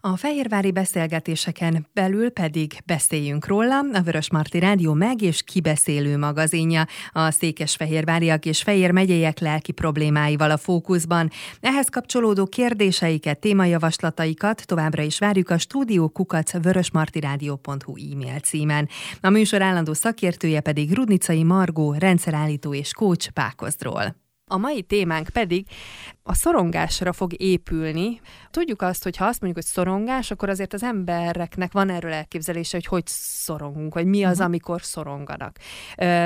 A fehérvári beszélgetéseken belül pedig beszéljünk róla, a Vörös Marti Rádió meg és kibeszélő magazinja, a székesfehérváriak és Fehér megyeiek lelki problémáival a fókuszban. Ehhez kapcsolódó kérdéseiket, témajavaslataikat továbbra is várjuk a stúdió kukac vörösmartiradio.hu e-mail címen. A műsor állandó szakértője pedig Rudnicai Margó, rendszerállító és kócs Pákozdról. A mai témánk pedig a szorongásra fog épülni. Tudjuk azt, hogy ha azt mondjuk, hogy szorongás, akkor azért az embereknek van erről elképzelése, hogy hogy szorongunk, vagy mi az, uh-huh. amikor szoronganak.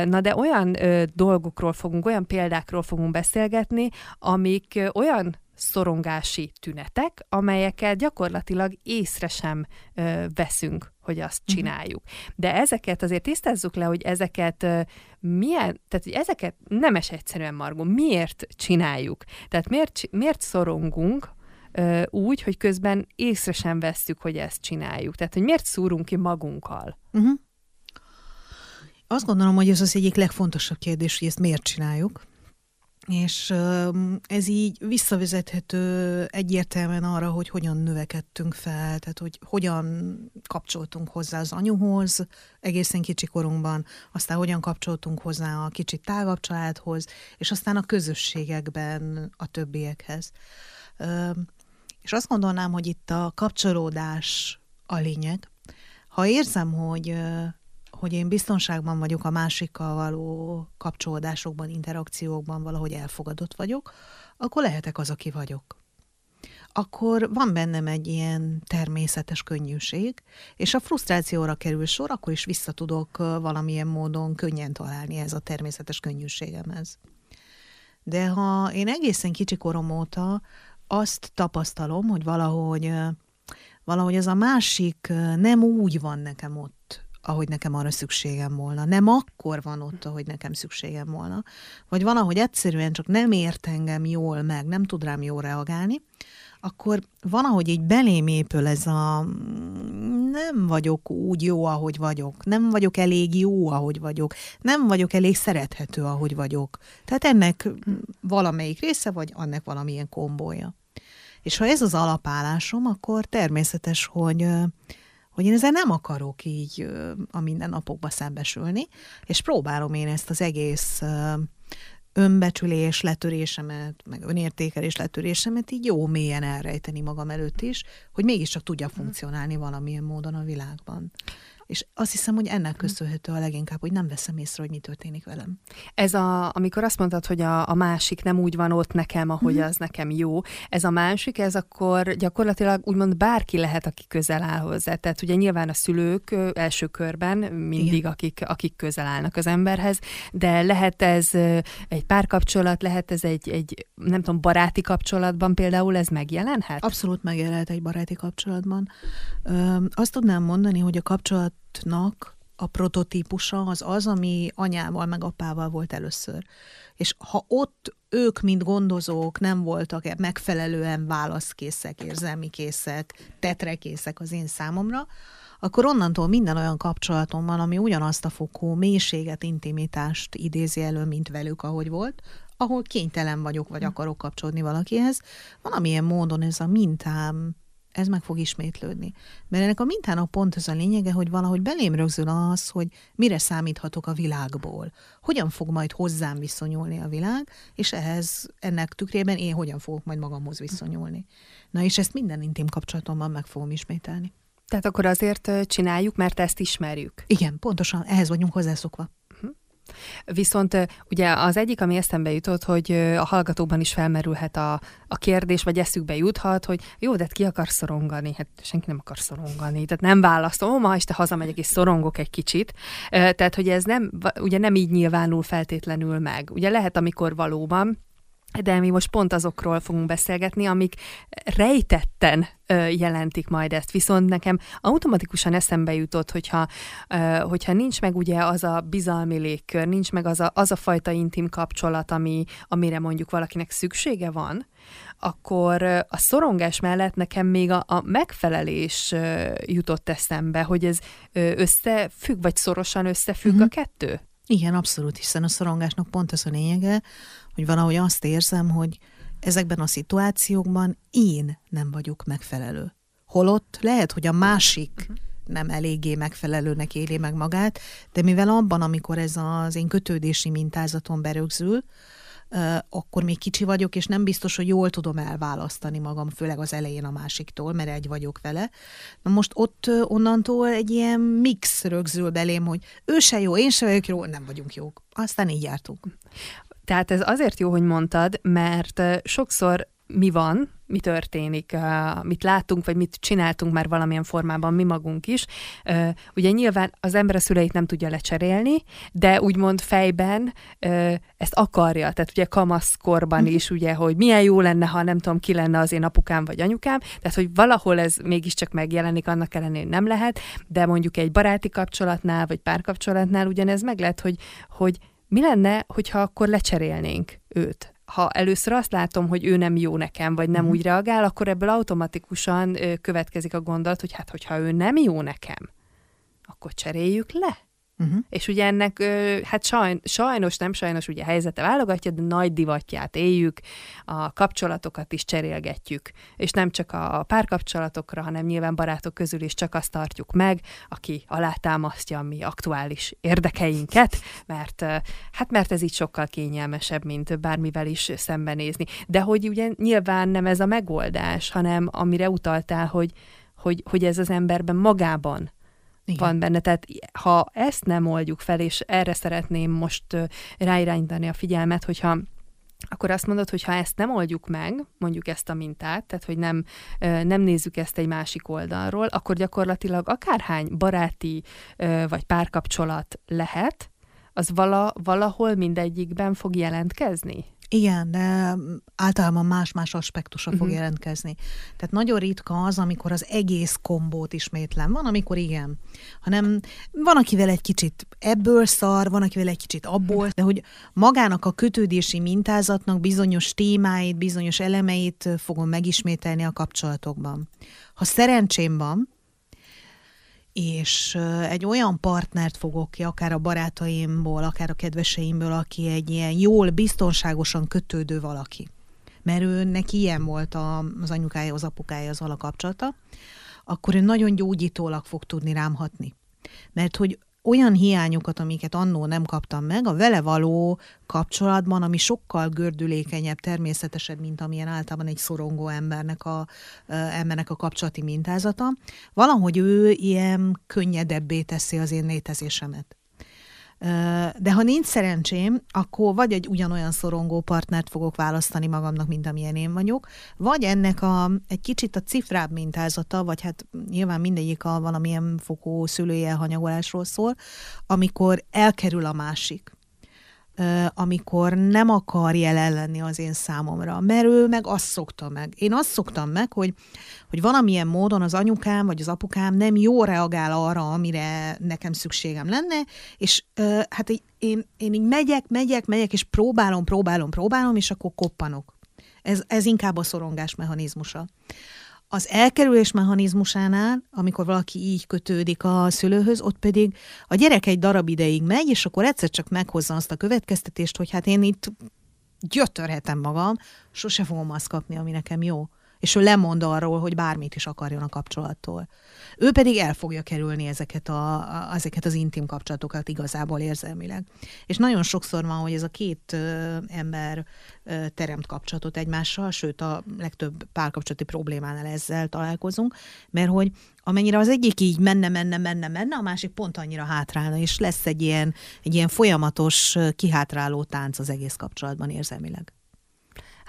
Na de olyan dolgokról fogunk, olyan példákról fogunk beszélgetni, amik olyan szorongási tünetek, amelyeket gyakorlatilag észre sem ö, veszünk, hogy azt mhm. csináljuk. De ezeket azért tisztázzuk le, hogy ezeket ö, milyen, tehát hogy ezeket nemes egyszerűen, Margó, miért csináljuk? Tehát miért, miért szorongunk ö, úgy, hogy közben észre sem vesszük, hogy ezt csináljuk? Tehát, hogy miért szúrunk ki magunkkal? Uh-huh. Azt gondolom, hogy ez az egyik legfontosabb kérdés, hogy ezt miért csináljuk. És ez így visszavezethető egyértelműen arra, hogy hogyan növekedtünk fel, tehát hogy hogyan kapcsoltunk hozzá az anyuhoz egészen kicsi korunkban, aztán hogyan kapcsoltunk hozzá a kicsit tágabb családhoz, és aztán a közösségekben a többiekhez. És azt gondolnám, hogy itt a kapcsolódás a lényeg. Ha érzem, hogy hogy én biztonságban vagyok a másikkal való kapcsolódásokban, interakciókban, valahogy elfogadott vagyok, akkor lehetek az, aki vagyok. Akkor van bennem egy ilyen természetes könnyűség, és a frusztrációra kerül sor, akkor is vissza tudok valamilyen módon könnyen találni ez a természetes könnyűségemhez. De ha én egészen kicsi korom óta azt tapasztalom, hogy valahogy, valahogy ez a másik nem úgy van nekem ott, ahogy nekem arra szükségem volna. Nem akkor van ott, ahogy nekem szükségem volna. Vagy van, ahogy egyszerűen csak nem ért engem jól meg, nem tud rám jól reagálni, akkor van, ahogy így belém épül ez a nem vagyok úgy jó, ahogy vagyok, nem vagyok elég jó, ahogy vagyok, nem vagyok elég szerethető, ahogy vagyok. Tehát ennek valamelyik része, vagy annak valamilyen kombója. És ha ez az alapállásom, akkor természetes, hogy hogy én ezzel nem akarok így a mindennapokba szembesülni, és próbálom én ezt az egész önbecsülés letörésemet, meg önértékelés letörésemet így jó mélyen elrejteni magam előtt is, hogy mégiscsak tudja funkcionálni valamilyen módon a világban. És azt hiszem, hogy ennek köszönhető a leginkább, hogy nem veszem észre, hogy mi történik velem. Ez a, amikor azt mondtad, hogy a, a másik nem úgy van ott nekem, ahogy mm-hmm. az nekem jó, ez a másik, ez akkor gyakorlatilag úgymond bárki lehet, aki közel áll hozzá. Tehát ugye nyilván a szülők első körben mindig, akik, akik közel állnak az emberhez, de lehet ez egy párkapcsolat, lehet ez egy, egy nem tudom, baráti kapcsolatban például ez megjelenhet? Abszolút megjelenhet egy baráti kapcsolatban. Ö, azt tudnám mondani, hogy a kapcsolat kapcsolatnak a prototípusa az az, ami anyával meg apával volt először. És ha ott ők, mint gondozók nem voltak megfelelően válaszkészek, érzelmi készek, tetrekészek az én számomra, akkor onnantól minden olyan kapcsolatom van, ami ugyanazt a fokú mélységet, intimitást idézi elő, mint velük, ahogy volt, ahol kénytelen vagyok, vagy akarok kapcsolódni valakihez, van amilyen módon ez a mintám ez meg fog ismétlődni. Mert ennek a mintának pont ez a lényege, hogy valahogy belém rögzül az, hogy mire számíthatok a világból. Hogyan fog majd hozzám viszonyulni a világ, és ehhez, ennek tükrében én hogyan fogok majd magamhoz viszonyulni. Na és ezt minden intim kapcsolatomban meg fogom ismételni. Tehát akkor azért csináljuk, mert ezt ismerjük. Igen, pontosan, ehhez vagyunk hozzászokva. Viszont ugye az egyik, ami eszembe jutott, hogy a hallgatóban is felmerülhet a, a kérdés, vagy eszükbe juthat, hogy jó, de hát ki akar szorongani? Hát senki nem akar szorongani. Tehát nem választom, ma este hazamegyek és szorongok egy kicsit. Tehát, hogy ez nem, ugye nem így nyilvánul feltétlenül meg. Ugye lehet, amikor valóban de mi most pont azokról fogunk beszélgetni, amik rejtetten ö, jelentik majd ezt. Viszont nekem automatikusan eszembe jutott, hogyha, ö, hogyha nincs meg ugye az a bizalmi légkör, nincs meg az a, az a fajta intim kapcsolat, ami, amire mondjuk valakinek szüksége van, akkor a szorongás mellett nekem még a, a megfelelés ö, jutott eszembe, hogy ez összefügg, vagy szorosan összefügg uh-huh. a kettő? Igen, abszolút, hiszen a szorongásnak pont az a lényege, hogy valahogy azt érzem, hogy ezekben a szituációkban én nem vagyok megfelelő. Holott lehet, hogy a másik uh-huh. nem eléggé megfelelőnek éli meg magát, de mivel abban, amikor ez az én kötődési mintázaton berögzül, akkor még kicsi vagyok, és nem biztos, hogy jól tudom elválasztani magam, főleg az elején a másiktól, mert egy vagyok vele. Na most ott onnantól egy ilyen mix rögzül belém, hogy ő se jó, én se vagyok jó, nem vagyunk jók. Aztán így jártunk. Tehát ez azért jó, hogy mondtad, mert sokszor mi van, mi történik, mit látunk, vagy mit csináltunk már valamilyen formában mi magunk is. Ugye nyilván az ember a szüleit nem tudja lecserélni, de úgymond fejben ezt akarja, tehát ugye kamaszkorban mhm. is, ugye, hogy milyen jó lenne, ha nem tudom, ki lenne az én apukám vagy anyukám, tehát hogy valahol ez mégiscsak megjelenik, annak ellenére nem lehet, de mondjuk egy baráti kapcsolatnál, vagy párkapcsolatnál ugyanez meg lehet, hogy, hogy mi lenne, hogyha akkor lecserélnénk őt? ha először azt látom, hogy ő nem jó nekem, vagy nem uh-huh. úgy reagál, akkor ebből automatikusan következik a gondolat, hogy hát, hogyha ő nem jó nekem, akkor cseréljük le. Uh-huh. És ugye ennek, hát sajn, sajnos, nem sajnos, ugye helyzete válogatja, de nagy divatját éljük, a kapcsolatokat is cserélgetjük, és nem csak a párkapcsolatokra, hanem nyilván barátok közül is csak azt tartjuk meg, aki alátámasztja a mi aktuális érdekeinket, mert hát mert ez így sokkal kényelmesebb, mint bármivel is szembenézni. De hogy ugye nyilván nem ez a megoldás, hanem amire utaltál, hogy, hogy, hogy ez az emberben magában igen. van benne. Tehát ha ezt nem oldjuk fel, és erre szeretném most ráirányítani a figyelmet, hogyha akkor azt mondod, hogy ha ezt nem oldjuk meg, mondjuk ezt a mintát, tehát hogy nem, nem nézzük ezt egy másik oldalról, akkor gyakorlatilag akárhány baráti vagy párkapcsolat lehet, az vala, valahol mindegyikben fog jelentkezni? Igen, de általában más-más aspektusa uh-huh. fog mhm. jelentkezni. Tehát nagyon ritka az, amikor az egész kombót ismétlem. Van, amikor igen. Hanem van, akivel egy kicsit ebből szar, van, akivel egy kicsit abból, de hogy magának a kötődési mintázatnak bizonyos témáit, bizonyos elemeit fogom megismételni a kapcsolatokban. Ha szerencsém van, és egy olyan partnert fogok ki, akár a barátaimból, akár a kedveseimből, aki egy ilyen jól, biztonságosan kötődő valaki. Mert ő neki ilyen volt az anyukája, az apukája, az alakapcsolata, akkor ő nagyon gyógyítólag fog tudni rám hatni. Mert hogy olyan hiányokat, amiket annó nem kaptam meg, a vele való kapcsolatban, ami sokkal gördülékenyebb, természetesebb, mint amilyen általában egy szorongó embernek a, embernek a kapcsolati mintázata, valahogy ő ilyen könnyedebbé teszi az én létezésemet. De ha nincs szerencsém, akkor vagy egy ugyanolyan szorongó partnert fogok választani magamnak, mint amilyen én vagyok, vagy ennek a, egy kicsit a cifrább mintázata, vagy hát nyilván mindegyik a valamilyen fokú szülője hanyagolásról szól, amikor elkerül a másik amikor nem akar jelen lenni az én számomra, mert ő meg azt szokta meg. Én azt szoktam meg, hogy, hogy valamilyen módon az anyukám vagy az apukám nem jó reagál arra, amire nekem szükségem lenne, és hát én, én így megyek, megyek, megyek, és próbálom, próbálom, próbálom, és akkor koppanok. Ez, ez inkább a szorongás mechanizmusa. Az elkerülés mechanizmusánál, amikor valaki így kötődik a szülőhöz, ott pedig a gyerek egy darab ideig megy, és akkor egyszer csak meghozza azt a következtetést, hogy hát én itt gyötörhetem magam, sose fogom azt kapni, ami nekem jó és ő lemond arról, hogy bármit is akarjon a kapcsolattól. Ő pedig el fogja kerülni ezeket, a, ezeket az intim kapcsolatokat igazából érzelmileg. És nagyon sokszor van, hogy ez a két ö, ember ö, teremt kapcsolatot egymással, sőt a legtöbb párkapcsolati problémánál ezzel találkozunk, mert hogy amennyire az egyik így menne, menne, menne, menne, a másik pont annyira hátrálna, és lesz egy ilyen, egy ilyen folyamatos kihátráló tánc az egész kapcsolatban érzelmileg.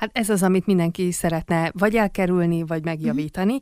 Hát ez az, amit mindenki szeretne vagy elkerülni, vagy megjavítani.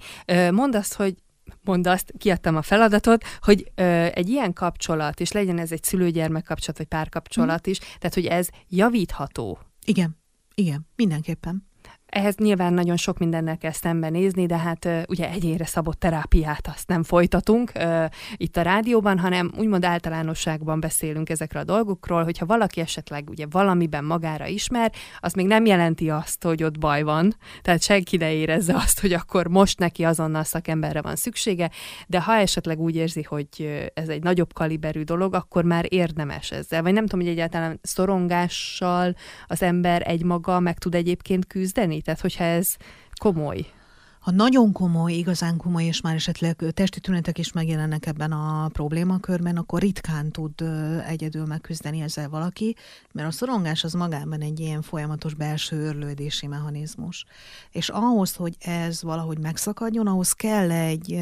Mondd azt, hogy mondd azt, kiadtam a feladatot, hogy ö, egy ilyen kapcsolat, és legyen ez egy szülőgyermek kapcsolat, vagy párkapcsolat mm. is, tehát hogy ez javítható. Igen, igen, mindenképpen. Ehhez nyilván nagyon sok mindennel kell szembenézni, de hát ugye egyénre szabott terápiát azt nem folytatunk uh, itt a rádióban, hanem úgymond általánosságban beszélünk ezekről a dolgokról, hogyha valaki esetleg ugye valamiben magára ismer, az még nem jelenti azt, hogy ott baj van, tehát senki ne érezze azt, hogy akkor most neki azonnal szakemberre van szüksége, de ha esetleg úgy érzi, hogy ez egy nagyobb kaliberű dolog, akkor már érdemes ezzel, vagy nem tudom, hogy egyáltalán szorongással az ember egymaga meg tud egyébként küzdeni, tehát hogyha ez komoly. Ha nagyon komoly, igazán komoly, és már esetleg testi tünetek is megjelennek ebben a problémakörben, akkor ritkán tud egyedül megküzdeni ezzel valaki, mert a szorongás az magában egy ilyen folyamatos belső őrlődési mechanizmus. És ahhoz, hogy ez valahogy megszakadjon, ahhoz kell egy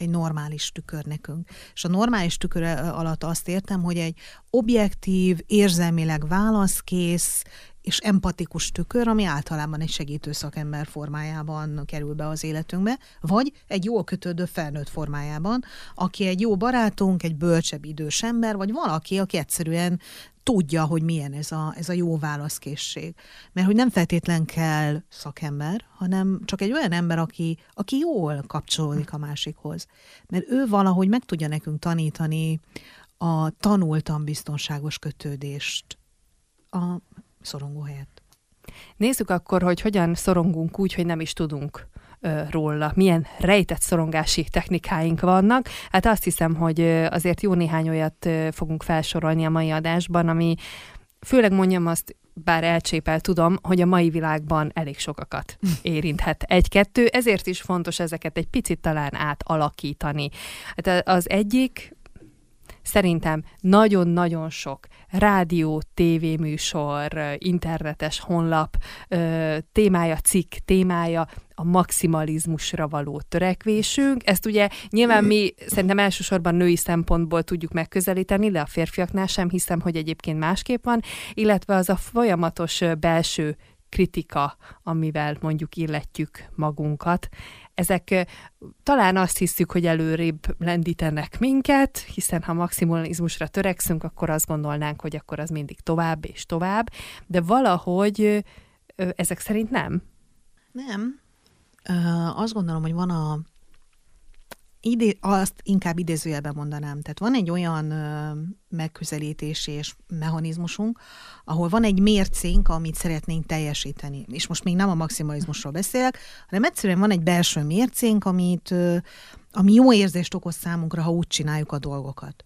egy normális tükör nekünk. És a normális tükör alatt azt értem, hogy egy objektív, érzelmileg válaszkész és empatikus tükör, ami általában egy segítő szakember formájában kerül be az életünkbe, vagy egy jól kötődő felnőtt formájában, aki egy jó barátunk, egy bölcsebb idős ember, vagy valaki, aki egyszerűen tudja, hogy milyen ez a, ez a jó válaszkészség. Mert hogy nem feltétlen kell szakember, hanem csak egy olyan ember, aki, aki jól kapcsolódik a másikhoz. Mert ő valahogy meg tudja nekünk tanítani a tanultan biztonságos kötődést a szorongó helyett. Nézzük akkor, hogy hogyan szorongunk úgy, hogy nem is tudunk róla, milyen rejtett szorongási technikáink vannak. Hát azt hiszem, hogy azért jó néhány olyat fogunk felsorolni a mai adásban, ami főleg mondjam azt, bár elcsépel tudom, hogy a mai világban elég sokakat hm. érinthet egy-kettő, ezért is fontos ezeket egy picit talán átalakítani. Hát az egyik, szerintem nagyon-nagyon sok rádió, tévéműsor, internetes honlap témája, cikk témája a maximalizmusra való törekvésünk. Ezt ugye nyilván mi szerintem elsősorban női szempontból tudjuk megközelíteni, de a férfiaknál sem hiszem, hogy egyébként másképp van, illetve az a folyamatos belső kritika, amivel mondjuk illetjük magunkat. Ezek talán azt hiszük, hogy előrébb lendítenek minket, hiszen ha maximalizmusra törekszünk, akkor azt gondolnánk, hogy akkor az mindig tovább és tovább, de valahogy ezek szerint nem. Nem. Azt gondolom, hogy van a idé, azt inkább idézőjelben mondanám. Tehát van egy olyan ö, megközelítési és mechanizmusunk, ahol van egy mércénk, amit szeretnénk teljesíteni. És most még nem a maximalizmusról beszélek, hanem egyszerűen van egy belső mércénk, amit, ö, ami jó érzést okoz számunkra, ha úgy csináljuk a dolgokat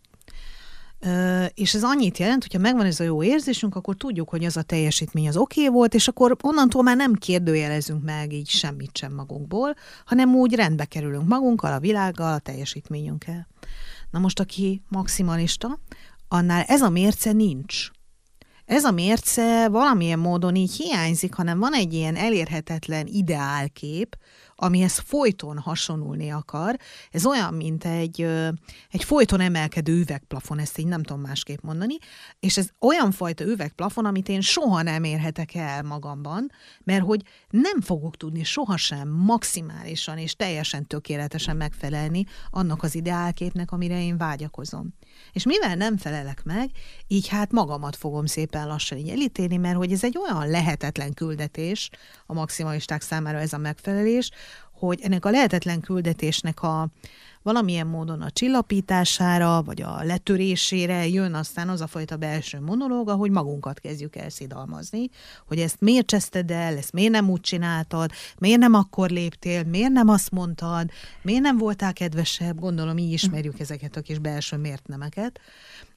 és ez annyit jelent, hogyha megvan ez a jó érzésünk, akkor tudjuk, hogy az a teljesítmény az oké okay volt, és akkor onnantól már nem kérdőjelezünk meg így semmit sem magunkból, hanem úgy rendbe kerülünk magunkkal, a világgal, a teljesítményünkkel. Na most, aki maximalista, annál ez a mérce nincs. Ez a mérce valamilyen módon így hiányzik, hanem van egy ilyen elérhetetlen ideálkép, amihez folyton hasonulni akar. Ez olyan, mint egy, egy folyton emelkedő üvegplafon, ezt így nem tudom másképp mondani, és ez olyan fajta üvegplafon, amit én soha nem érhetek el magamban, mert hogy nem fogok tudni sohasem maximálisan és teljesen tökéletesen megfelelni annak az ideálképnek, amire én vágyakozom. És mivel nem felelek meg, így hát magamat fogom szépen lassan így elítélni, mert hogy ez egy olyan lehetetlen küldetés a maximalisták számára ez a megfelelés, hogy ennek a lehetetlen küldetésnek a valamilyen módon a csillapítására, vagy a letörésére jön aztán az a fajta belső monológ, ahogy magunkat kezdjük el szidalmazni, hogy ezt miért cseszted el, ezt miért nem úgy csináltad, miért nem akkor léptél, miért nem azt mondtad, miért nem voltál kedvesebb, gondolom így ismerjük ezeket a kis belső mértnemeket.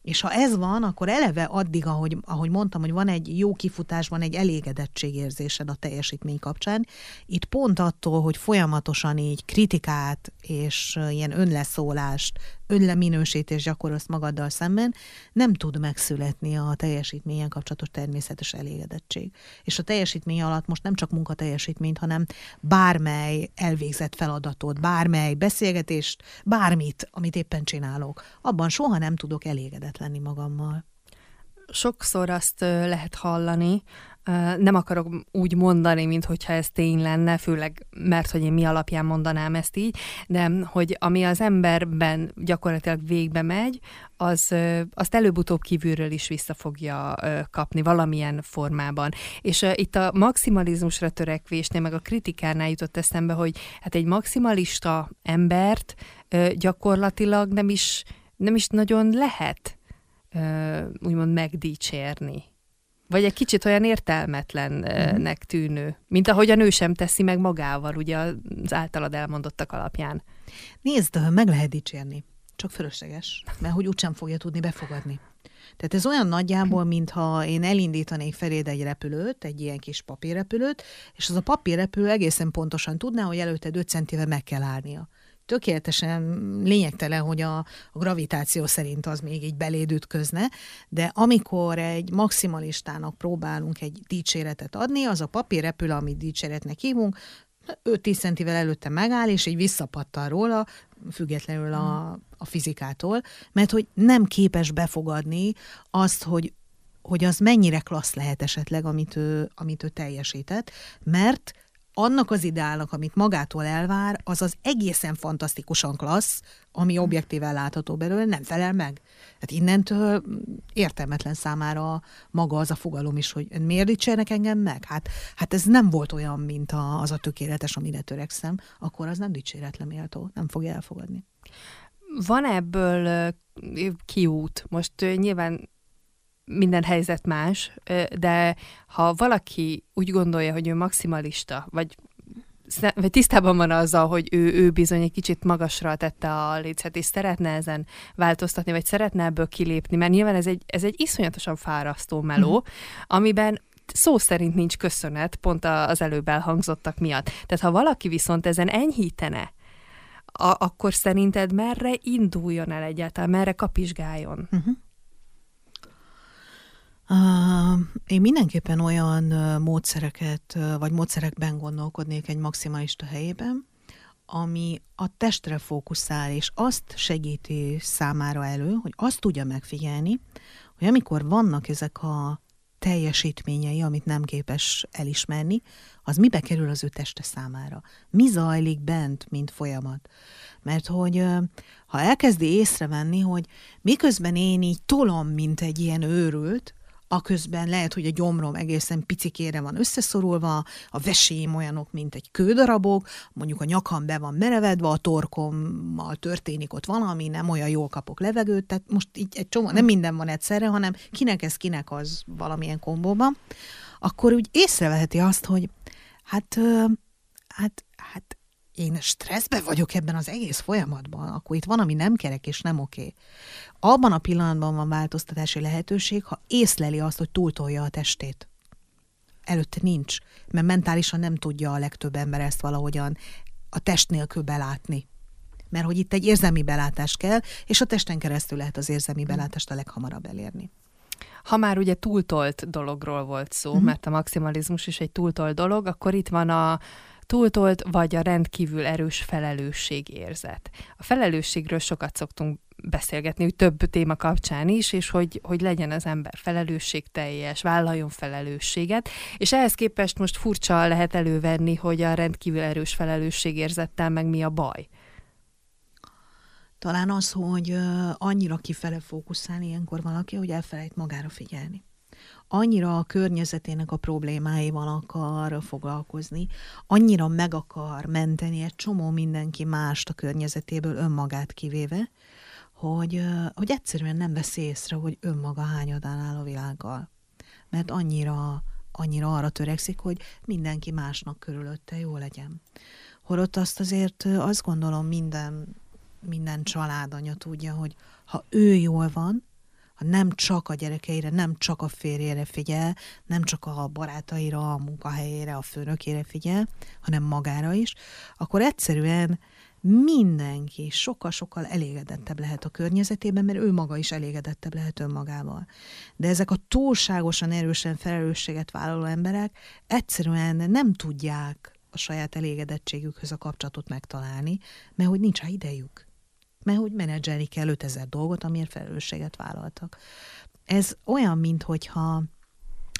És ha ez van, akkor eleve addig, ahogy, ahogy mondtam, hogy van egy jó kifutás, van egy elégedettségérzésed a teljesítmény kapcsán, itt pont attól, hogy folyamatosan így kritikát és ilyen önleszólást, önleminősítés gyakorolsz magaddal szemben, nem tud megszületni a teljesítményen kapcsolatos természetes elégedettség. És a teljesítmény alatt most nem csak munkateljesítményt, hanem bármely elvégzett feladatot, bármely beszélgetést, bármit, amit éppen csinálok, abban soha nem tudok elégedett lenni magammal. Sokszor azt lehet hallani, nem akarok úgy mondani, mint hogyha ez tény lenne, főleg mert, hogy én mi alapján mondanám ezt így, de hogy ami az emberben gyakorlatilag végbe megy, az, azt előbb-utóbb kívülről is vissza fogja kapni valamilyen formában. És itt a maximalizmusra törekvésnél, meg a kritikánál jutott eszembe, hogy hát egy maximalista embert gyakorlatilag nem is, nem is nagyon lehet úgymond megdicsérni vagy egy kicsit olyan értelmetlennek tűnő, mint ahogy a nő sem teszi meg magával, ugye az általad elmondottak alapján. Nézd, meg lehet dicsérni, csak fölösleges, mert hogy úgysem fogja tudni befogadni. Tehát ez olyan nagyjából, mintha én elindítanék feléd egy repülőt, egy ilyen kis papírrepülőt, és az a papírrepülő egészen pontosan tudná, hogy előtte 5 centivel meg kell állnia tökéletesen lényegtelen, hogy a, a gravitáció szerint az még így beléd ütközne, de amikor egy maximalistának próbálunk egy dicséretet adni, az a papírrepül, amit dicséretnek hívunk, 5-10 centivel előtte megáll, és így visszapattan róla, függetlenül a, a fizikától, mert hogy nem képes befogadni azt, hogy hogy az mennyire klassz lehet esetleg, amit ő, amit ő teljesített, mert annak az ideálnak, amit magától elvár, az az egészen fantasztikusan klassz, ami objektíven látható belőle, nem felel meg. Hát innentől értelmetlen számára maga az a fogalom is, hogy miért dicsérnek engem meg? Hát, hát ez nem volt olyan, mint a, az a tökéletes, amire törekszem, akkor az nem dicséretlen méltó, nem fogja elfogadni. Van ebből kiút? Most nyilván minden helyzet más, de ha valaki úgy gondolja, hogy ő maximalista, vagy vagy tisztában van azzal, hogy ő, ő bizony egy kicsit magasra tette a lécet, és szeretne ezen változtatni, vagy szeretne ebből kilépni, mert nyilván ez egy, ez egy iszonyatosan fárasztó meló, uh-huh. amiben szó szerint nincs köszönet, pont az előbb elhangzottak miatt. Tehát ha valaki viszont ezen enyhítene, a, akkor szerinted merre induljon el egyáltalán, merre kapizsgáljon? Uh-huh. Én mindenképpen olyan módszereket, vagy módszerekben gondolkodnék egy maximalista helyében, ami a testre fókuszál, és azt segíti számára elő, hogy azt tudja megfigyelni, hogy amikor vannak ezek a teljesítményei, amit nem képes elismerni, az mibe kerül az ő teste számára. Mi zajlik bent, mint folyamat. Mert hogy ha elkezdi észrevenni, hogy miközben én így tolom, mint egy ilyen őrült, aközben lehet, hogy a gyomrom egészen picikére van összeszorulva, a vesém olyanok, mint egy kődarabok, mondjuk a nyakam be van merevedve, a torkommal történik ott valami, nem olyan jól kapok levegőt, tehát most így egy csomó, nem minden van egyszerre, hanem kinek ez, kinek az valamilyen kombóban, akkor úgy észreveheti azt, hogy hát, hát én stresszbe vagyok ebben az egész folyamatban, akkor itt van, ami nem kerek és nem oké. Abban a pillanatban van változtatási lehetőség, ha észleli azt, hogy túltolja a testét. Előtte nincs, mert mentálisan nem tudja a legtöbb ember ezt valahogyan a test nélkül belátni. Mert hogy itt egy érzelmi belátás kell, és a testen keresztül lehet az érzelmi belátást a leghamarabb elérni. Ha már ugye túltolt dologról volt szó, uh-huh. mert a maximalizmus is egy túltolt dolog, akkor itt van a túltolt vagy a rendkívül erős felelősségérzet. A felelősségről sokat szoktunk beszélgetni, hogy több téma kapcsán is, és hogy, hogy legyen az ember felelősségteljes, vállaljon felelősséget, és ehhez képest most furcsa lehet elővenni, hogy a rendkívül erős felelősségérzettel meg mi a baj. Talán az, hogy annyira kifele fókuszál ilyenkor valaki, hogy elfelejt magára figyelni annyira a környezetének a problémáival akar foglalkozni, annyira meg akar menteni egy csomó mindenki mást a környezetéből önmagát kivéve, hogy, hogy egyszerűen nem veszi észre, hogy önmaga hányadán áll a világgal. Mert annyira, annyira arra törekszik, hogy mindenki másnak körülötte jó legyen. Holott azt azért azt gondolom minden, minden családanya tudja, hogy ha ő jól van, ha nem csak a gyerekeire, nem csak a férjére figyel, nem csak a barátaira, a munkahelyére, a főnökére figyel, hanem magára is, akkor egyszerűen mindenki sokkal-sokkal elégedettebb lehet a környezetében, mert ő maga is elégedettebb lehet önmagával. De ezek a túlságosan erősen felelősséget vállaló emberek egyszerűen nem tudják a saját elégedettségükhöz a kapcsolatot megtalálni, mert hogy nincs idejük mert hogy menedzselni kell 5000 dolgot, amiért felelősséget vállaltak. Ez olyan, mintha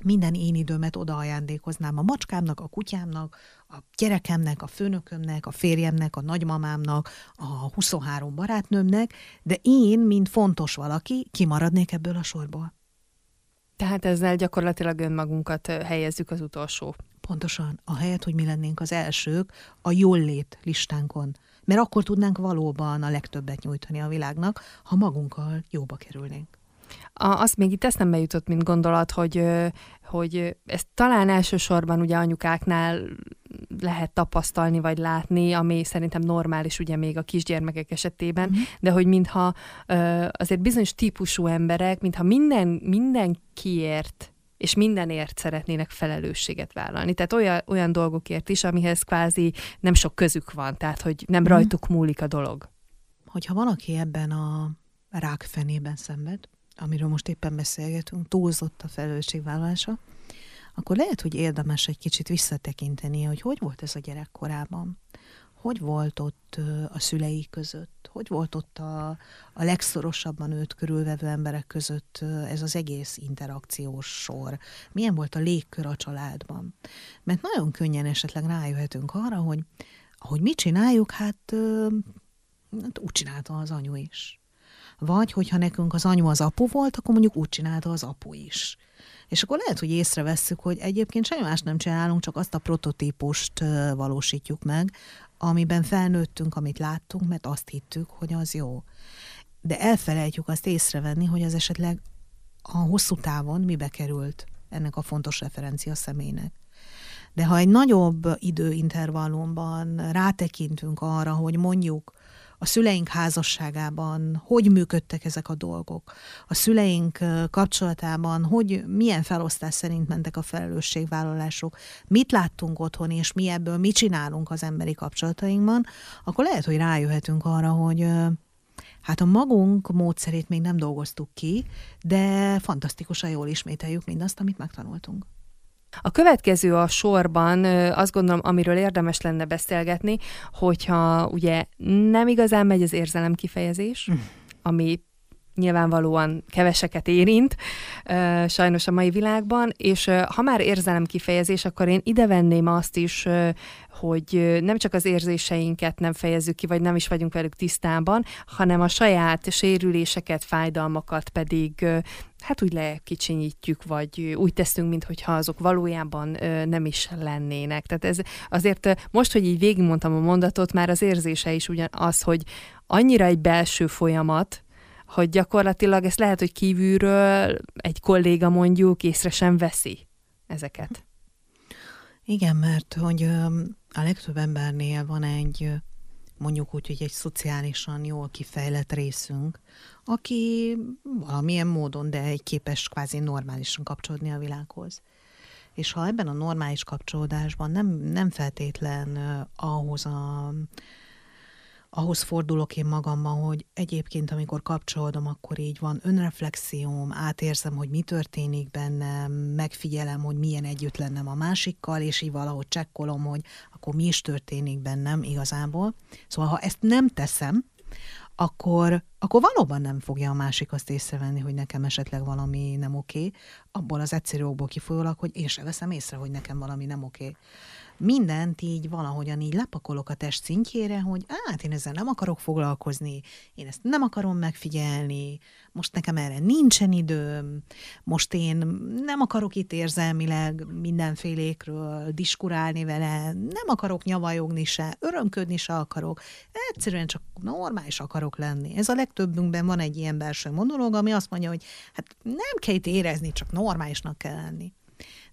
minden én időmet oda ajándékoznám a macskámnak, a kutyámnak, a gyerekemnek, a főnökömnek, a férjemnek, a nagymamámnak, a 23 barátnőmnek, de én, mint fontos valaki, kimaradnék ebből a sorból. Tehát ezzel gyakorlatilag önmagunkat helyezzük az utolsó. Pontosan. A helyet, hogy mi lennénk az elsők a jól lét listánkon mert akkor tudnánk valóban a legtöbbet nyújtani a világnak, ha magunkkal jóba kerülnénk. A, azt még itt eszembe jutott, mint gondolat, hogy, hogy ezt talán elsősorban ugye anyukáknál lehet tapasztalni vagy látni, ami szerintem normális ugye még a kisgyermekek esetében, mm-hmm. de hogy mintha azért bizonyos típusú emberek, mintha minden, mindenkiért és mindenért szeretnének felelősséget vállalni. Tehát olyan, olyan dolgokért is, amihez kvázi nem sok közük van, tehát hogy nem mm. rajtuk múlik a dolog. Hogyha valaki ebben a rákfenében szenved, amiről most éppen beszélgetünk, túlzott a felelősségvállalása, akkor lehet, hogy érdemes egy kicsit visszatekinteni, hogy hogy volt ez a gyerekkorában. Hogy volt ott a szülei között? Hogy volt ott a, a legszorosabban őt körülvevő emberek között ez az egész interakciós sor? Milyen volt a légkör a családban? Mert nagyon könnyen esetleg rájöhetünk arra, hogy ahogy mit csináljuk, hát, hát úgy csinálta az anyu is. Vagy, hogyha nekünk az anyu az apu volt, akkor mondjuk úgy csinálta az apu is. És akkor lehet, hogy észrevesszük, hogy egyébként semmi más nem csinálunk, csak azt a prototípust valósítjuk meg, amiben felnőttünk, amit láttunk, mert azt hittük, hogy az jó. De elfelejtjük azt észrevenni, hogy az esetleg a hosszú távon mibe került ennek a fontos referencia személynek. De ha egy nagyobb időintervallumban rátekintünk arra, hogy mondjuk a szüleink házasságában hogy működtek ezek a dolgok, a szüleink kapcsolatában hogy milyen felosztás szerint mentek a felelősségvállalások, mit láttunk otthon, és mi ebből mit csinálunk az emberi kapcsolatainkban, akkor lehet, hogy rájöhetünk arra, hogy Hát a magunk módszerét még nem dolgoztuk ki, de fantasztikusan jól ismételjük mindazt, amit megtanultunk. A következő a sorban, azt gondolom, amiről érdemes lenne beszélgetni, hogyha ugye nem igazán megy az érzelem kifejezés, hm. ami nyilvánvalóan keveseket érint, sajnos a mai világban, és ha már érzelem kifejezés, akkor én ide venném azt is, hogy nem csak az érzéseinket nem fejezzük ki, vagy nem is vagyunk velük tisztában, hanem a saját sérüléseket, fájdalmakat pedig hát úgy lekicsinyítjük, vagy úgy teszünk, mintha azok valójában nem is lennének. Tehát ez azért most, hogy így végigmondtam a mondatot, már az érzése is ugyanaz, hogy annyira egy belső folyamat, hogy gyakorlatilag ezt lehet, hogy kívülről egy kolléga mondjuk észre sem veszi ezeket. Igen, mert hogy a legtöbb embernél van egy, mondjuk úgy, hogy egy szociálisan jól kifejlett részünk, aki valamilyen módon, de egy képes kvázi normálisan kapcsolódni a világhoz. És ha ebben a normális kapcsolódásban nem, nem feltétlen ahhoz a ahhoz fordulok én magamban, hogy egyébként, amikor kapcsolódom, akkor így van önreflexióm, átérzem, hogy mi történik bennem, megfigyelem, hogy milyen együtt lennem a másikkal, és így valahogy csekkolom, hogy akkor mi is történik bennem igazából. Szóval, ha ezt nem teszem, akkor, akkor valóban nem fogja a másik azt észrevenni, hogy nekem esetleg valami nem oké, abból az egyszerű okból kifolyólag, hogy én se veszem észre, hogy nekem valami nem oké mindent így valahogyan így lepakolok a test szintjére, hogy hát én ezzel nem akarok foglalkozni, én ezt nem akarom megfigyelni, most nekem erre nincsen időm, most én nem akarok itt érzelmileg mindenfélékről diskurálni vele, nem akarok nyavajogni se, örömködni se akarok, egyszerűen csak normális akarok lenni. Ez a legtöbbünkben van egy ilyen belső monológ, ami azt mondja, hogy hát nem kell itt érezni, csak normálisnak kell lenni.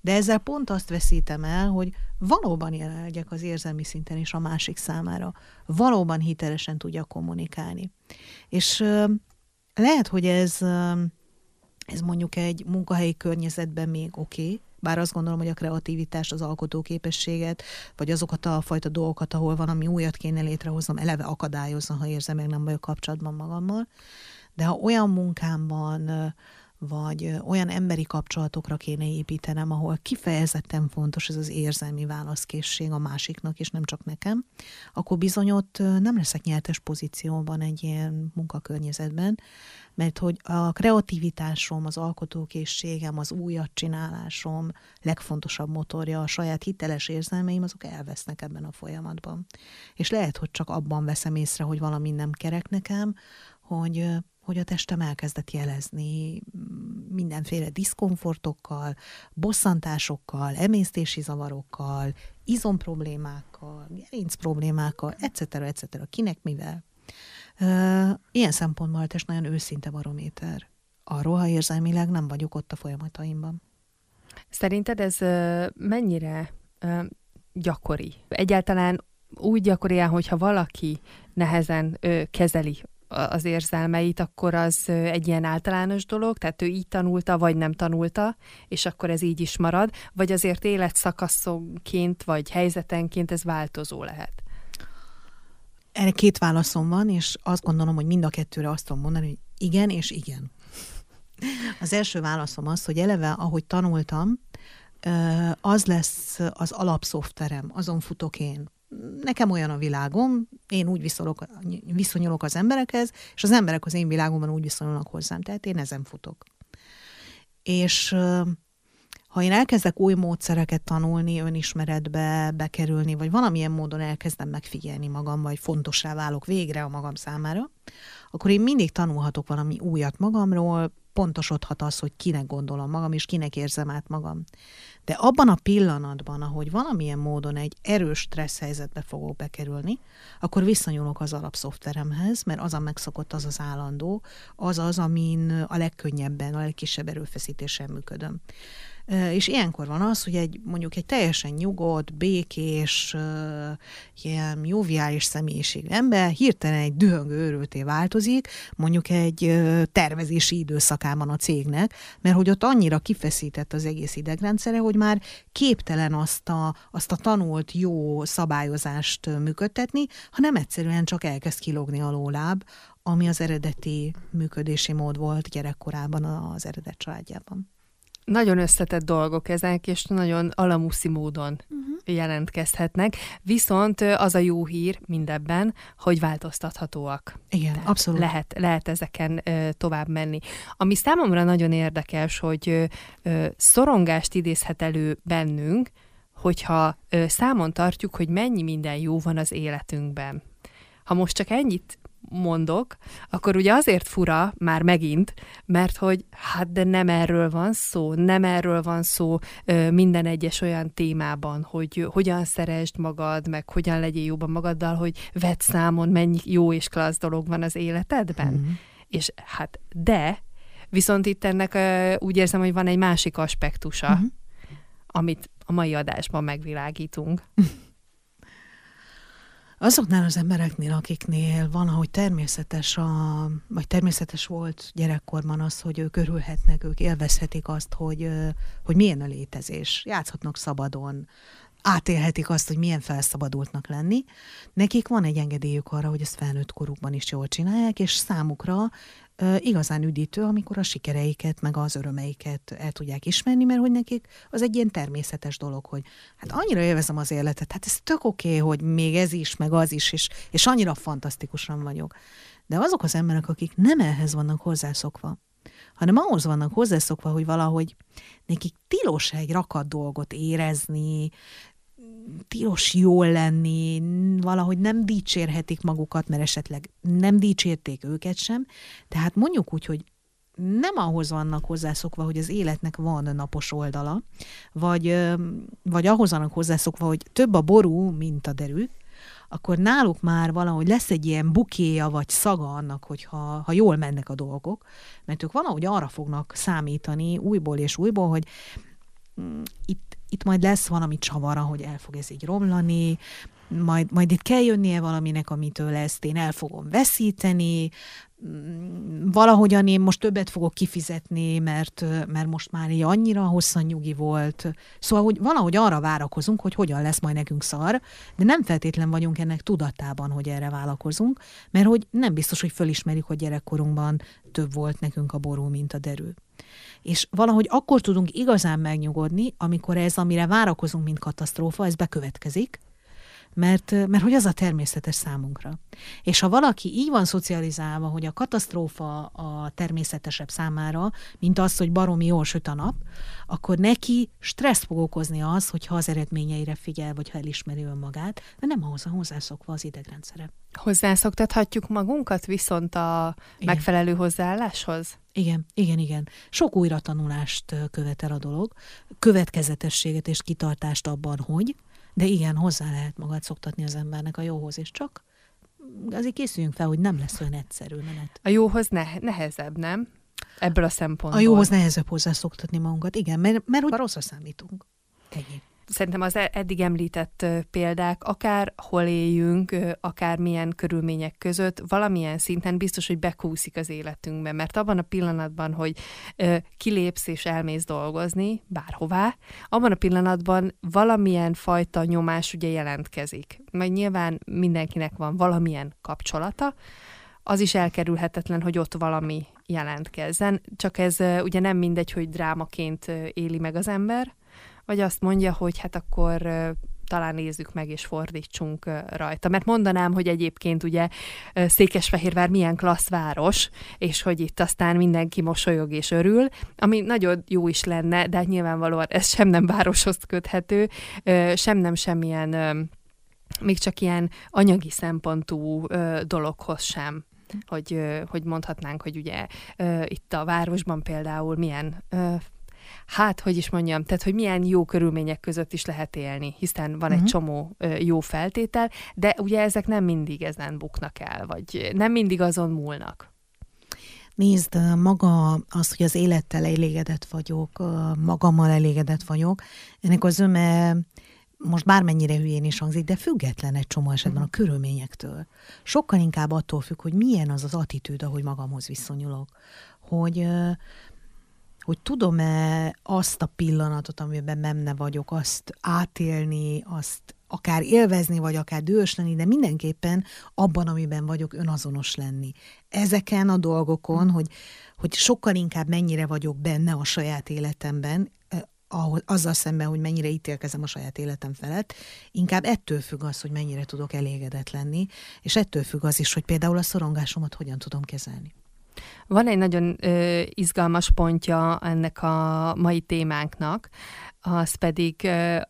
De ezzel pont azt veszítem el, hogy valóban jelen legyek az érzelmi szinten is a másik számára. Valóban hitelesen tudja kommunikálni. És lehet, hogy ez, ez mondjuk egy munkahelyi környezetben még oké, okay, bár azt gondolom, hogy a kreativitást, az alkotóképességet, vagy azokat a fajta dolgokat, ahol van, ami újat kéne létrehoznom, eleve akadályozza, ha érzem, meg nem vagyok kapcsolatban magammal. De ha olyan munkámban vagy olyan emberi kapcsolatokra kéne építenem, ahol kifejezetten fontos ez az érzelmi válaszkészség a másiknak, és nem csak nekem, akkor bizony ott nem leszek nyertes pozícióban egy ilyen munkakörnyezetben, mert hogy a kreativitásom, az alkotókészségem, az újat csinálásom legfontosabb motorja, a saját hiteles érzelmeim, azok elvesznek ebben a folyamatban. És lehet, hogy csak abban veszem észre, hogy valami nem kerek nekem, hogy hogy a testem elkezdett jelezni mindenféle diszkomfortokkal, bosszantásokkal, emésztési zavarokkal, izom problémákkal, gerinc problémákkal, etc. etc. Kinek mivel. Ilyen szempontból a test nagyon őszinte barométer. arról, ha érzelmileg nem vagyok ott a folyamataimban. Szerinted ez mennyire gyakori? Egyáltalán úgy gyakorián, hogyha valaki nehezen kezeli az érzelmeit, akkor az egy ilyen általános dolog, tehát ő így tanulta, vagy nem tanulta, és akkor ez így is marad, vagy azért életszakaszonként, vagy helyzetenként ez változó lehet? Erre két válaszom van, és azt gondolom, hogy mind a kettőre azt tudom mondani, hogy igen és igen. Az első válaszom az, hogy eleve, ahogy tanultam, az lesz az alapszoftverem, azon futok én. Nekem olyan a világom, én úgy viszonyolok, viszonyulok az emberekhez, és az emberek az én világomban úgy viszonyulnak hozzám, tehát én ezen futok. És ha én elkezdek új módszereket tanulni, önismeretbe bekerülni, vagy valamilyen módon elkezdem megfigyelni magam, vagy fontosá válok végre a magam számára, akkor én mindig tanulhatok valami újat magamról, pontosodhat az, hogy kinek gondolom magam, és kinek érzem át magam. De abban a pillanatban, ahogy valamilyen módon egy erős stressz helyzetbe fogok bekerülni, akkor visszanyúlok az alapszoftveremhez, mert az a megszokott, az az állandó, az az, amin a legkönnyebben, a legkisebb erőfeszítéssel működöm. És ilyenkor van az, hogy egy mondjuk egy teljesen nyugodt, békés, ilyen joviális személyiségű ember hirtelen egy dühöngő őrülté változik, mondjuk egy tervezési időszakában a cégnek, mert hogy ott annyira kifeszített az egész idegrendszere, hogy már képtelen azt a, azt a tanult jó szabályozást működtetni, hanem egyszerűen csak elkezd kilógni a lóláb, ami az eredeti működési mód volt gyerekkorában az eredet családjában. Nagyon összetett dolgok ezek, és nagyon alamuszi módon uh-huh. jelentkezhetnek, viszont az a jó hír mindebben, hogy változtathatóak. Igen, Tehát abszolút. Lehet, lehet ezeken ö, tovább menni. Ami számomra nagyon érdekes, hogy ö, ö, szorongást idézhet elő bennünk, hogyha ö, számon tartjuk, hogy mennyi minden jó van az életünkben. Ha most csak ennyit mondok, akkor ugye azért fura már megint, mert hogy hát de nem erről van szó, nem erről van szó minden egyes olyan témában, hogy hogyan szeresd magad, meg hogyan legyél jobban magaddal, hogy vedd számon, mennyi jó és klassz dolog van az életedben. Mm-hmm. És hát de, viszont itt ennek úgy érzem, hogy van egy másik aspektusa, mm-hmm. amit a mai adásban megvilágítunk. Azoknál az embereknél, akiknél van, ahogy természetes, a, vagy természetes volt gyerekkorban az, hogy ők örülhetnek, ők élvezhetik azt, hogy, hogy milyen a létezés, játszhatnak szabadon, átélhetik azt, hogy milyen felszabadultnak lenni. Nekik van egy engedélyük arra, hogy ezt felnőtt korukban is jól csinálják, és számukra igazán üdítő, amikor a sikereiket, meg az örömeiket el tudják ismerni, mert hogy nekik az egy ilyen természetes dolog, hogy hát annyira élvezem az életet, hát ez tök oké, okay, hogy még ez is, meg az is, és, és annyira fantasztikusan vagyok. De azok az emberek, akik nem ehhez vannak hozzászokva, hanem ahhoz vannak hozzászokva, hogy valahogy nekik tilos egy rakat dolgot érezni, tilos jól lenni, valahogy nem dicsérhetik magukat, mert esetleg nem dicsérték őket sem. Tehát mondjuk úgy, hogy nem ahhoz vannak hozzászokva, hogy az életnek van napos oldala, vagy, vagy ahhoz vannak hozzászokva, hogy több a ború, mint a derű, akkor náluk már valahogy lesz egy ilyen bukéja vagy szaga annak, hogyha ha jól mennek a dolgok, mert ők valahogy arra fognak számítani újból és újból, hogy mm, itt itt majd lesz valami csavar, hogy el fog ez így romlani, majd, majd itt kell jönnie valaminek, amitől ezt én el fogom veszíteni, mm, valahogyan én most többet fogok kifizetni, mert, mert most már így annyira hosszan nyugi volt. Szóval, hogy valahogy arra várakozunk, hogy hogyan lesz majd nekünk szar, de nem feltétlen vagyunk ennek tudatában, hogy erre várakozunk, mert hogy nem biztos, hogy fölismerjük, hogy gyerekkorunkban több volt nekünk a ború, mint a derű. És valahogy akkor tudunk igazán megnyugodni, amikor ez, amire várakozunk, mint katasztrófa, ez bekövetkezik, mert, mert hogy az a természetes számunkra. És ha valaki így van szocializálva, hogy a katasztrófa a természetesebb számára, mint az, hogy baromi jól süt a nap, akkor neki stressz fog okozni az, hogyha az eredményeire figyel, vagy ha elismeri önmagát, de nem ahhoz a hozzászokva az idegrendszere. Hozzászoktathatjuk magunkat viszont a Igen. megfelelő hozzáálláshoz? Igen, igen, igen. Sok újratanulást követel a dolog, következetességet és kitartást abban, hogy, de igen, hozzá lehet magad szoktatni az embernek a jóhoz, és csak azért készüljünk fel, hogy nem lesz olyan egyszerű menet. A jóhoz ne- nehezebb, nem? Ebből a szempontból. A jóhoz nehezebb hozzászoktatni magunkat, igen, mert, mert hogy rosszra számítunk. Ennyi szerintem az e- eddig említett példák, akár hol éljünk, akár milyen körülmények között, valamilyen szinten biztos, hogy bekúszik az életünkbe, mert abban a pillanatban, hogy kilépsz és elmész dolgozni bárhová, abban a pillanatban valamilyen fajta nyomás ugye jelentkezik. Majd nyilván mindenkinek van valamilyen kapcsolata, az is elkerülhetetlen, hogy ott valami jelentkezzen, csak ez ugye nem mindegy, hogy drámaként éli meg az ember, vagy azt mondja, hogy hát akkor talán nézzük meg és fordítsunk rajta. Mert mondanám, hogy egyébként ugye Székesfehérvár milyen klassz város, és hogy itt aztán mindenki mosolyog és örül, ami nagyon jó is lenne, de hát nyilvánvalóan ez sem nem városhoz köthető, sem nem semmilyen még csak ilyen anyagi szempontú dologhoz sem hogy, hogy mondhatnánk, hogy ugye itt a városban például milyen hát, hogy is mondjam, tehát, hogy milyen jó körülmények között is lehet élni, hiszen van uh-huh. egy mhm. csomó jó feltétel, de ugye ezek nem mindig ezen buknak el, vagy nem mindig azon múlnak. Nézd, maga az, hogy az élettel elégedett vagyok, magammal elégedett vagyok, ennek az öme most bármennyire hülyén is hangzik, de független egy csomó esetben a mhm. körülményektől. Sokkal inkább attól függ, hogy milyen az az attitűd, ahogy magamhoz viszonyulok. Hogy hogy tudom-e azt a pillanatot, amiben benne vagyok, azt átélni, azt akár élvezni, vagy akár dühös lenni, de mindenképpen abban, amiben vagyok, önazonos lenni. Ezeken a dolgokon, hogy, hogy sokkal inkább mennyire vagyok benne a saját életemben, azzal szemben, hogy mennyire ítélkezem a saját életem felett, inkább ettől függ az, hogy mennyire tudok elégedett lenni, és ettől függ az is, hogy például a szorongásomat hogyan tudom kezelni. Van egy nagyon ö, izgalmas pontja ennek a mai témánknak, az pedig ö,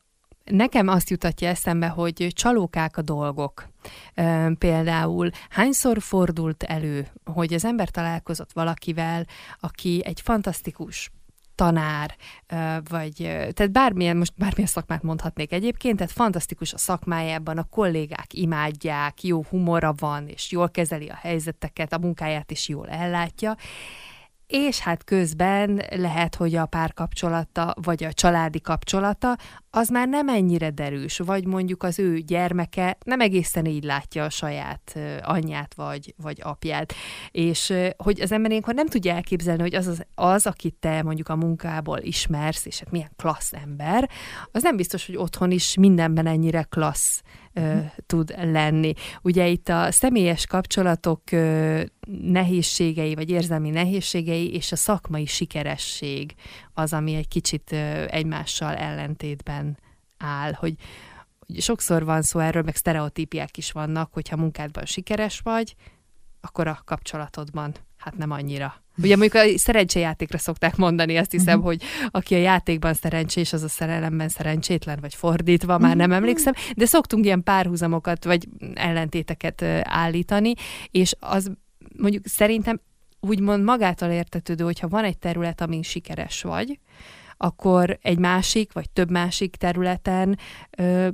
nekem azt jutatja eszembe, hogy csalókák a dolgok. Például hányszor fordult elő, hogy az ember találkozott valakivel, aki egy fantasztikus tanár, vagy tehát bármilyen, most bármilyen szakmát mondhatnék egyébként, tehát fantasztikus a szakmájában, a kollégák imádják, jó humora van, és jól kezeli a helyzeteket, a munkáját is jól ellátja, és hát közben lehet, hogy a párkapcsolata, vagy a családi kapcsolata, az már nem ennyire derűs, vagy mondjuk az ő gyermeke nem egészen így látja a saját anyját, vagy, vagy apját. És hogy az ember ilyenkor nem tudja elképzelni, hogy az, az, az, akit te mondjuk a munkából ismersz, és hát milyen klassz ember, az nem biztos, hogy otthon is mindenben ennyire klassz ö, tud lenni. Ugye itt a személyes kapcsolatok ö, nehézségei, vagy érzelmi nehézségei, és a szakmai sikeresség az, ami egy kicsit ö, egymással ellentétben áll, hogy, hogy sokszor van szó erről, meg sztereotípiák is vannak, hogyha munkádban sikeres vagy, akkor a kapcsolatodban hát nem annyira. Ugye mondjuk a szerencsejátékra szokták mondani, azt hiszem, uh-huh. hogy aki a játékban szerencsés, az a szerelemben szerencsétlen, vagy fordítva, már nem mhm. emlékszem, de szoktunk ilyen párhuzamokat, vagy ellentéteket állítani, és az mondjuk szerintem úgymond magától értetődő, hogyha van egy terület, amin sikeres vagy, akkor egy másik, vagy több másik területen ö,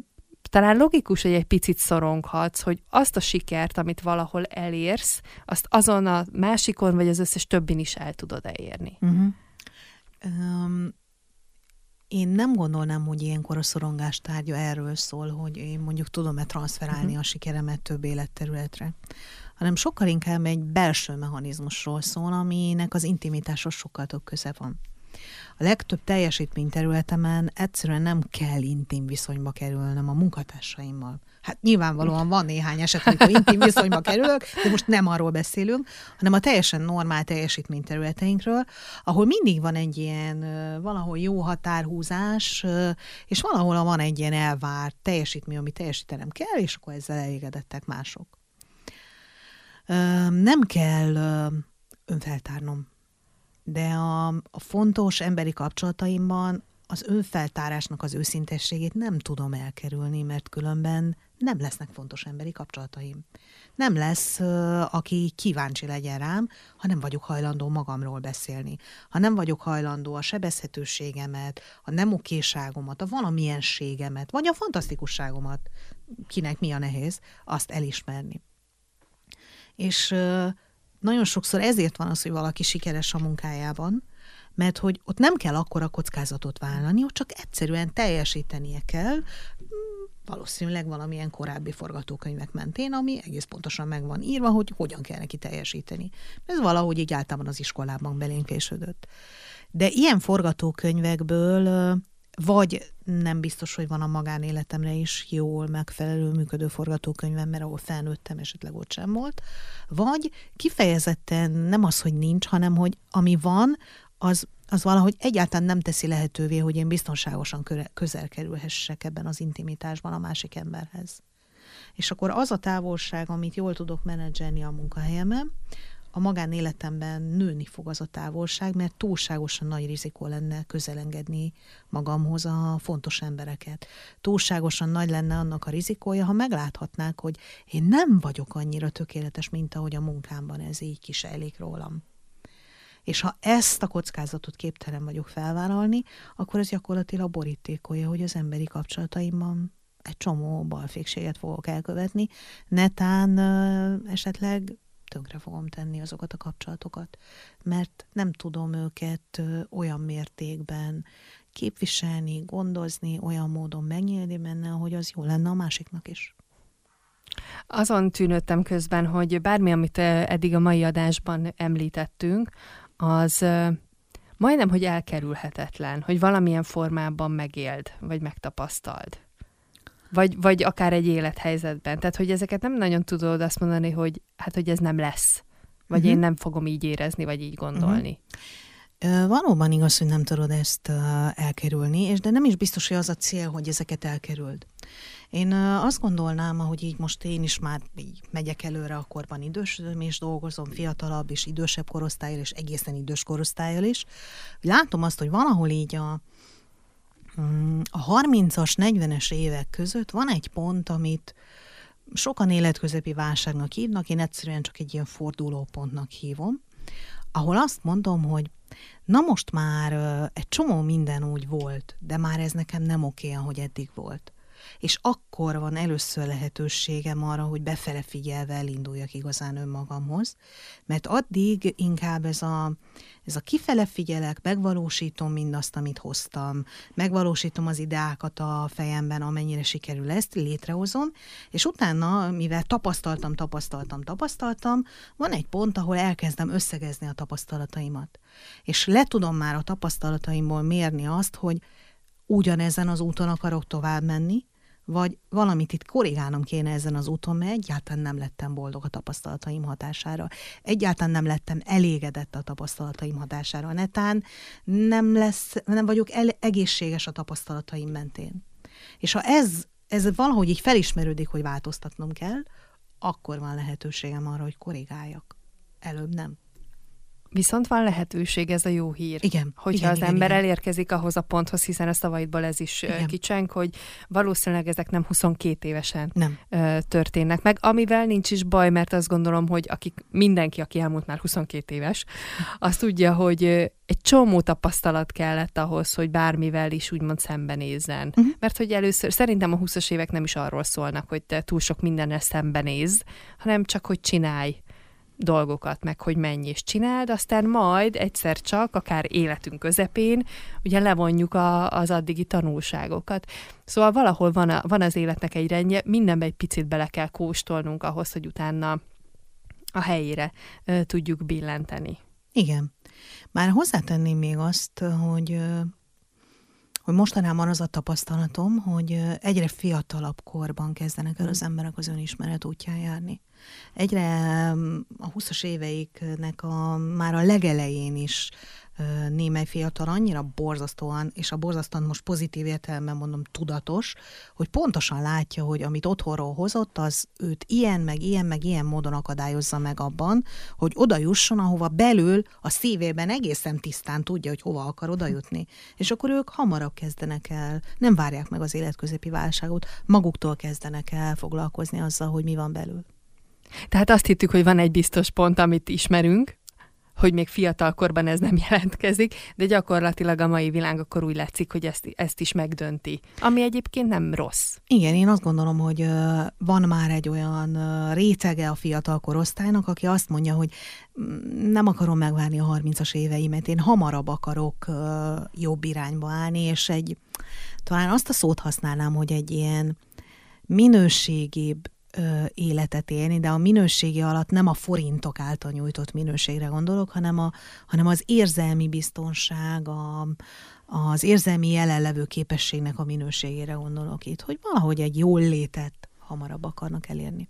talán logikus, hogy egy picit szoronghatsz, hogy azt a sikert, amit valahol elérsz, azt azon a másikon, vagy az összes többin is el tudod elérni. Uh-huh. Um, én nem gondolnám, hogy ilyenkor a szorongás tárgya erről szól, hogy én mondjuk tudom-e transferálni uh-huh. a sikeremet több életterületre, hanem sokkal inkább egy belső mechanizmusról szól, aminek az intimitásos sokkal több köze van. A legtöbb teljesítményterületemen egyszerűen nem kell intim viszonyba kerülnöm a munkatársaimmal. Hát nyilvánvalóan van néhány eset, amikor intim viszonyba kerülök, de most nem arról beszélünk, hanem a teljesen normál teljesítményterületeinkről, ahol mindig van egy ilyen valahol jó határhúzás, és valahol van egy ilyen elvárt teljesítmény, ami teljesítenem kell, és akkor ezzel elégedettek mások. Nem kell önfeltárnom de a, a fontos emberi kapcsolataimban az önfeltárásnak az őszintességét nem tudom elkerülni, mert különben nem lesznek fontos emberi kapcsolataim. Nem lesz, aki kíváncsi legyen rám, ha nem vagyok hajlandó magamról beszélni. Ha nem vagyok hajlandó a sebezhetőségemet, a nem okéságomat, a valamienségemet, vagy a fantasztikusságomat, kinek mi a nehéz, azt elismerni. És nagyon sokszor ezért van az, hogy valaki sikeres a munkájában, mert hogy ott nem kell akkora kockázatot vállalni, ott csak egyszerűen teljesítenie kell, valószínűleg valamilyen korábbi forgatókönyvek mentén, ami egész pontosan meg van írva, hogy hogyan kell neki teljesíteni. Ez valahogy így általában az iskolában belénkésődött. De ilyen forgatókönyvekből vagy nem biztos, hogy van a magánéletemre is jól megfelelő működő forgatókönyvem, mert ahol felnőttem, esetleg ott sem volt, vagy kifejezetten nem az, hogy nincs, hanem hogy ami van, az, az valahogy egyáltalán nem teszi lehetővé, hogy én biztonságosan közel kerülhessek ebben az intimitásban a másik emberhez. És akkor az a távolság, amit jól tudok menedzselni a munkahelyemen, a magánéletemben nőni fog az a távolság, mert túlságosan nagy rizikó lenne közelengedni magamhoz a fontos embereket. Túlságosan nagy lenne annak a rizikója, ha megláthatnák, hogy én nem vagyok annyira tökéletes, mint ahogy a munkámban ez így kisejlik rólam. És ha ezt a kockázatot képtelen vagyok felvállalni, akkor ez gyakorlatilag borítékolja, hogy az emberi kapcsolataimban egy csomó balfékséget fogok elkövetni, netán esetleg tönkre fogom tenni azokat a kapcsolatokat, mert nem tudom őket olyan mértékben képviselni, gondozni, olyan módon megnyílni benne, hogy az jó lenne a másiknak is. Azon tűnődtem közben, hogy bármi, amit eddig a mai adásban említettünk, az majdnem, hogy elkerülhetetlen, hogy valamilyen formában megéld, vagy megtapasztald. Vagy, vagy akár egy élethelyzetben. Tehát, hogy ezeket nem nagyon tudod azt mondani, hogy hát, hogy ez nem lesz. Vagy uh-huh. én nem fogom így érezni, vagy így gondolni. Uh-huh. Valóban igaz, hogy nem tudod ezt elkerülni, és de nem is biztos, hogy az a cél, hogy ezeket elkerüld. Én azt gondolnám, hogy így most én is már így megyek előre a korban idősödöm, és dolgozom fiatalabb és idősebb korosztályjal, és egészen idős korosztályjal is. Látom azt, hogy valahol így a, a 30-as, 40-es évek között van egy pont, amit sokan életközepi válságnak hívnak, én egyszerűen csak egy ilyen fordulópontnak hívom, ahol azt mondom, hogy na most már egy csomó minden úgy volt, de már ez nekem nem oké, ahogy eddig volt és akkor van először lehetőségem arra, hogy befele figyelve elinduljak igazán önmagamhoz, mert addig inkább ez a, ez a kifele figyelek, megvalósítom mindazt, amit hoztam, megvalósítom az ideákat a fejemben, amennyire sikerül ezt, létrehozom, és utána, mivel tapasztaltam, tapasztaltam, tapasztaltam, van egy pont, ahol elkezdem összegezni a tapasztalataimat. És le tudom már a tapasztalataimból mérni azt, hogy ugyanezen az úton akarok tovább menni, vagy valamit itt korrigálnom kéne ezen az úton, mert egyáltalán nem lettem boldog a tapasztalataim hatására. Egyáltalán nem lettem elégedett a tapasztalataim hatására. Netán nem, lesz, nem vagyok el, egészséges a tapasztalataim mentén. És ha ez, ez valahogy így felismerődik, hogy változtatnom kell, akkor van lehetőségem arra, hogy korrigáljak. Előbb nem. Viszont van lehetőség, ez a jó hír. Igen. Hogyha igen, az igen, ember igen. elérkezik ahhoz a ponthoz, hiszen a szavaidból ez is igen. kicseng, hogy valószínűleg ezek nem 22 évesen nem. történnek meg, amivel nincs is baj, mert azt gondolom, hogy akik, mindenki, aki elmúlt már 22 éves, azt tudja, hogy egy csomó tapasztalat kellett ahhoz, hogy bármivel is úgymond szembenézzen. Uh-huh. Mert hogy először, szerintem a 20-as évek nem is arról szólnak, hogy te túl sok mindennel szembenéz, hanem csak, hogy csinálj dolgokat, meg hogy mennyi is csináld, aztán majd egyszer csak, akár életünk közepén, ugye levonjuk a, az addigi tanulságokat. Szóval valahol van, a, van az életnek egy rendje, mindenbe egy picit bele kell kóstolnunk ahhoz, hogy utána a helyére ö, tudjuk billenteni. Igen. Már hozzátenném még azt, hogy hogy mostanában az a tapasztalatom, hogy egyre fiatalabb korban kezdenek el az emberek az önismeret útján járni egyre a 20-as éveiknek a, már a legelején is némely fiatal annyira borzasztóan, és a borzasztóan most pozitív értelemben mondom tudatos, hogy pontosan látja, hogy amit otthonról hozott, az őt ilyen, meg ilyen, meg ilyen módon akadályozza meg abban, hogy oda jusson, ahova belül a szívében egészen tisztán tudja, hogy hova akar oda jutni. És akkor ők hamarabb kezdenek el, nem várják meg az életközepi válságot, maguktól kezdenek el foglalkozni azzal, hogy mi van belül. Tehát azt hittük, hogy van egy biztos pont, amit ismerünk, hogy még fiatal korban ez nem jelentkezik, de gyakorlatilag a mai világ akkor úgy látszik, hogy ezt, ezt is megdönti. Ami egyébként nem rossz. Igen, én azt gondolom, hogy van már egy olyan rétege a fiatal korosztálynak, aki azt mondja, hogy mm, nem akarom megvárni a 30-as éveimet, én hamarabb akarok jobb irányba állni, és egy, talán azt a szót használnám, hogy egy ilyen minőségibb ö, életet élni, de a minőségi alatt nem a forintok által nyújtott minőségre gondolok, hanem, a, hanem az érzelmi biztonság, a, az érzelmi jelenlevő képességnek a minőségére gondolok itt, hogy valahogy egy jól létet hamarabb akarnak elérni.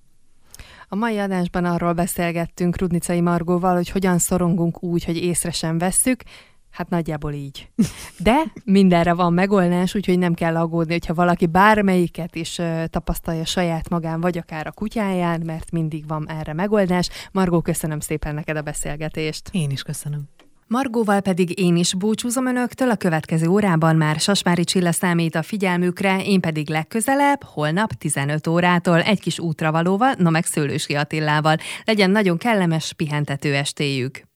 A mai adásban arról beszélgettünk Rudnicai Margóval, hogy hogyan szorongunk úgy, hogy észre sem vesszük, Hát nagyjából így. De mindenre van megoldás, úgyhogy nem kell aggódni, hogyha valaki bármelyiket is tapasztalja saját magán, vagy akár a kutyáján, mert mindig van erre megoldás. Margó, köszönöm szépen neked a beszélgetést. Én is köszönöm. Margóval pedig én is búcsúzom önöktől, a következő órában már Sasmári Csilla számít a figyelmükre, én pedig legközelebb, holnap 15 órától egy kis útravalóval, no meg Szőlősi Attillával. Legyen nagyon kellemes, pihentető estéjük.